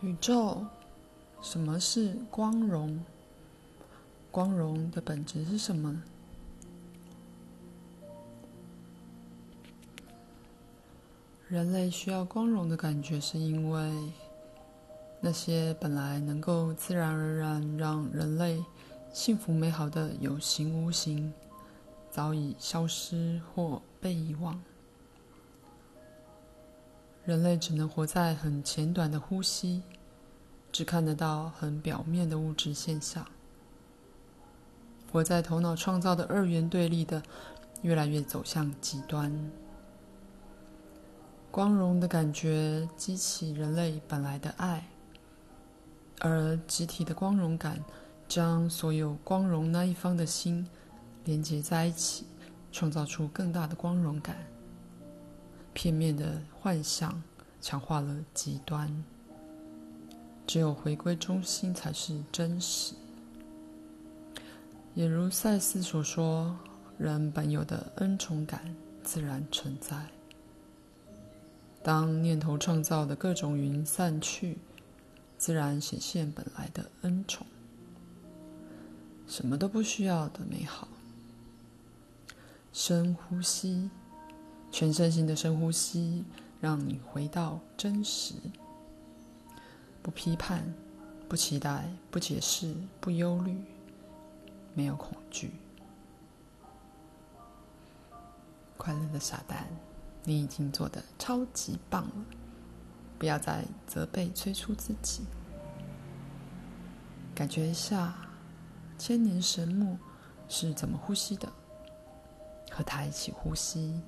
宇宙，什么是光荣？光荣的本质是什么？人类需要光荣的感觉，是因为那些本来能够自然而然让人类幸福美好的有形无形，早已消失或被遗忘。人类只能活在很浅短的呼吸，只看得到很表面的物质现象，活在头脑创造的二元对立的，越来越走向极端。光荣的感觉激起人类本来的爱，而集体的光荣感将所有光荣那一方的心连接在一起，创造出更大的光荣感。片面的幻想强化了极端，只有回归中心才是真实。也如赛斯所说，人本有的恩宠感自然存在。当念头创造的各种云散去，自然显现本来的恩宠。什么都不需要的美好。深呼吸。全身心的深呼吸，让你回到真实。不批判，不期待，不解释，不忧虑，没有恐惧。快乐的傻蛋，你已经做得超级棒了！不要再责备、催促自己。感觉一下，千年神木是怎么呼吸的？和他一起呼吸。